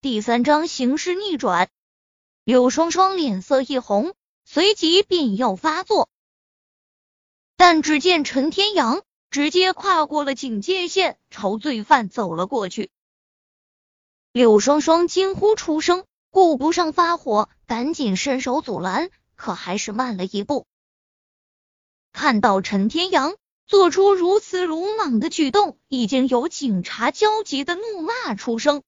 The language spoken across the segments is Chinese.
第三章形势逆转。柳双双脸色一红，随即便要发作，但只见陈天阳直接跨过了警戒线，朝罪犯走了过去。柳双双惊呼出声，顾不上发火，赶紧伸手阻拦，可还是慢了一步。看到陈天阳做出如此鲁莽的举动，已经有警察焦急的怒骂出声。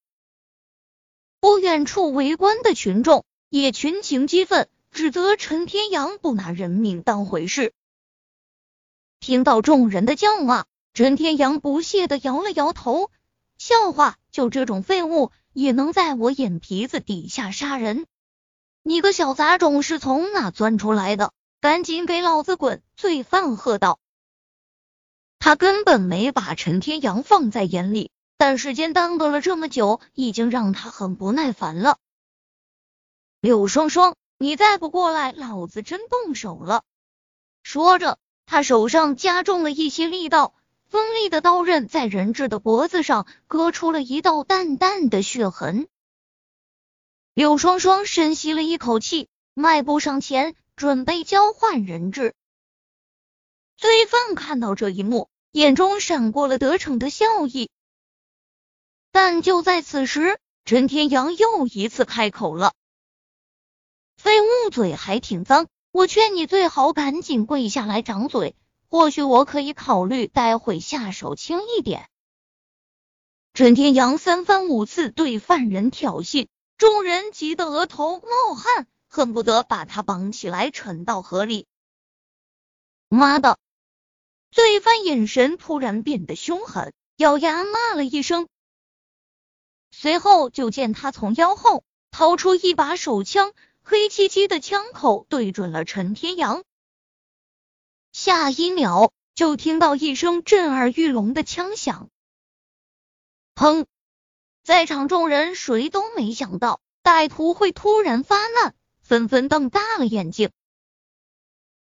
不远处围观的群众也群情激愤，指责陈天阳不拿人命当回事。听到众人的叫骂，陈天阳不屑的摇了摇头：“笑话，就这种废物也能在我眼皮子底下杀人？你个小杂种是从哪钻出来的？赶紧给老子滚！”罪犯喝道。他根本没把陈天阳放在眼里。但时间耽搁了这么久，已经让他很不耐烦了。柳双双，你再不过来，老子真动手了！说着，他手上加重了一些力道，锋利的刀刃在人质的脖子上割出了一道淡淡的血痕。柳双双深吸了一口气，迈步上前，准备交换人质。罪犯看到这一幕，眼中闪过了得逞的笑意。但就在此时，陈天阳又一次开口了：“废物嘴还挺脏，我劝你最好赶紧跪下来掌嘴，或许我可以考虑待会下手轻一点。”陈天阳三番五次对犯人挑衅，众人急得额头冒汗，恨不得把他绑起来沉到河里。妈的！罪犯眼神突然变得凶狠，咬牙骂了一声。随后就见他从腰后掏出一把手枪，黑漆漆的枪口对准了陈天阳。下一秒，就听到一声震耳欲聋的枪响，砰！在场众人谁都没想到歹徒会突然发难，纷纷瞪大了眼睛。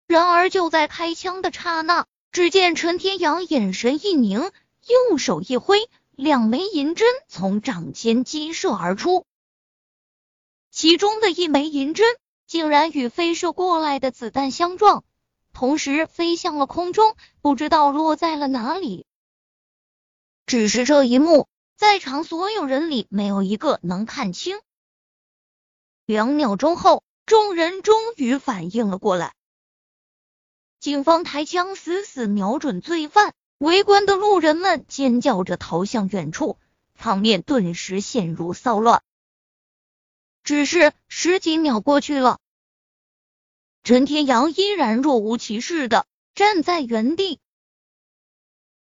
然而就在开枪的刹那，只见陈天阳眼神一凝，右手一挥。两枚银针从掌间激射而出，其中的一枚银针竟然与飞射过来的子弹相撞，同时飞向了空中，不知道落在了哪里。只是这一幕，在场所有人里没有一个能看清。两秒钟后，众人终于反应了过来，警方抬枪死死瞄准罪犯。围观的路人们尖叫着逃向远处，场面顿时陷入骚乱。只是十几秒过去了，陈天阳依然若无其事的站在原地。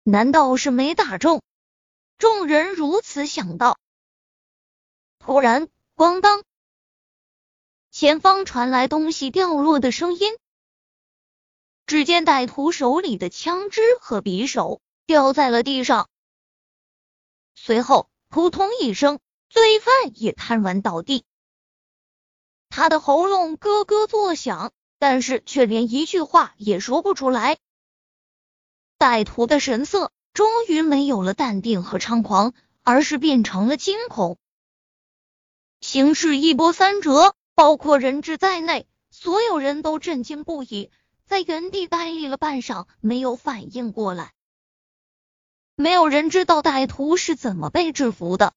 难道是没打中？众人如此想到。突然，咣当，前方传来东西掉落的声音。只见歹徒手里的枪支和匕首掉在了地上，随后扑通一声，罪犯也瘫软倒地，他的喉咙咯咯作响，但是却连一句话也说不出来。歹徒的神色终于没有了淡定和猖狂，而是变成了惊恐。形势一波三折，包括人质在内，所有人都震惊不已。在原地呆立了半晌，没有反应过来。没有人知道歹徒是怎么被制服的。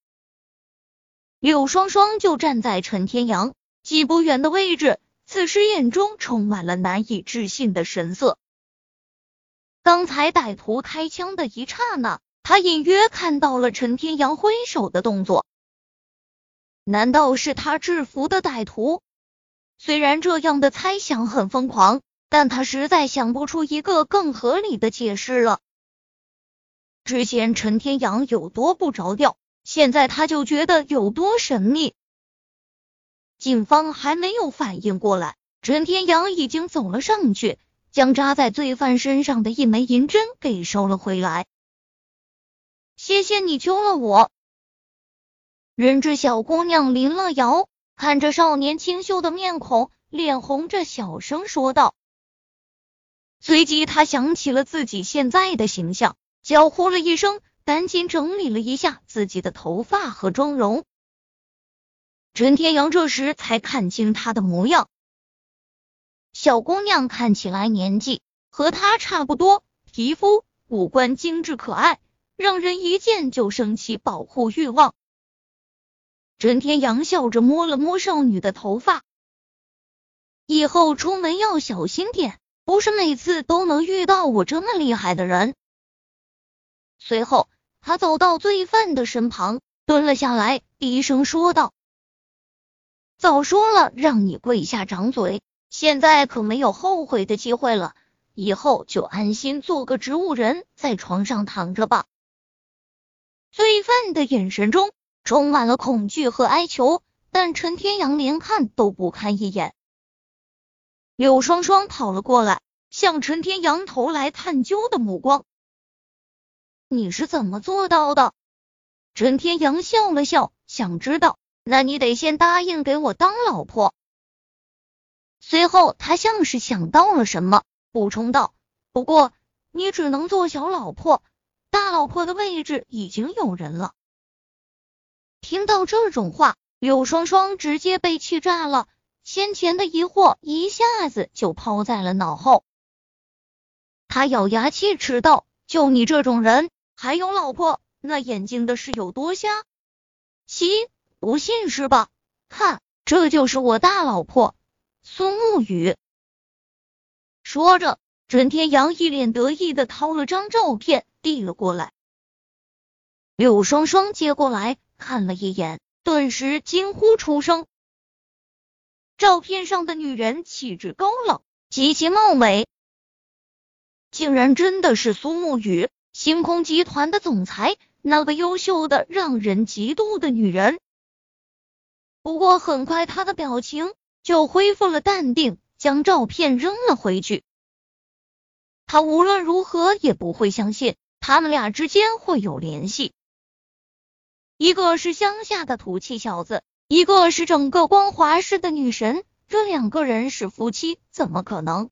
柳双双就站在陈天阳几步远的位置，此时眼中充满了难以置信的神色。刚才歹徒开枪的一刹那，他隐约看到了陈天阳挥手的动作。难道是他制服的歹徒？虽然这样的猜想很疯狂。但他实在想不出一个更合理的解释了。之前陈天阳有多不着调，现在他就觉得有多神秘。警方还没有反应过来，陈天阳已经走了上去，将扎在罪犯身上的一枚银针给收了回来。谢谢你救了我。人质小姑娘林乐瑶看着少年清秀的面孔，脸红着小声说道。随即，他想起了自己现在的形象，娇呼了一声，赶紧整理了一下自己的头发和妆容。陈天阳这时才看清她的模样。小姑娘看起来年纪和他差不多，皮肤五官精致可爱，让人一见就生起保护欲望。陈天阳笑着摸了摸少女的头发，以后出门要小心点，不是每次都能遇到我这么厉害的人。随后，他走到罪犯的身旁，蹲了下来，低声说道：“早说了让你跪下掌嘴。”现在可没有后悔的机会了，以后就安心做个植物人，在床上躺着吧。罪犯的眼神中充满了恐惧和哀求，但陈天阳连看都不看一眼。柳双双跑了过来，向陈天阳投来探究的目光：“你是怎么做到的？”陈天阳笑了笑，想知道，那你得先答应给我当老婆。随后，他像是想到了什么，补充道：“不过你只能做小老婆，大老婆的位置已经有人了。”听到这种话，柳双双直接被气炸了，先前的疑惑一下子就抛在了脑后。他咬牙切齿道：“就你这种人，还有老婆，那眼睛的是有多瞎？嘻，不信是吧？看，这就是我大老婆。”苏沐雨说着，陈天阳一脸得意的掏了张照片递了过来。柳双双接过来看了一眼，顿时惊呼出声。照片上的女人气质高冷，极其貌美，竟然真的是苏沐雨，星空集团的总裁，那个优秀的让人嫉妒的女人。不过很快，她的表情。就恢复了淡定，将照片扔了回去。他无论如何也不会相信他们俩之间会有联系。一个是乡下的土气小子，一个是整个光华市的女神，这两个人是夫妻，怎么可能？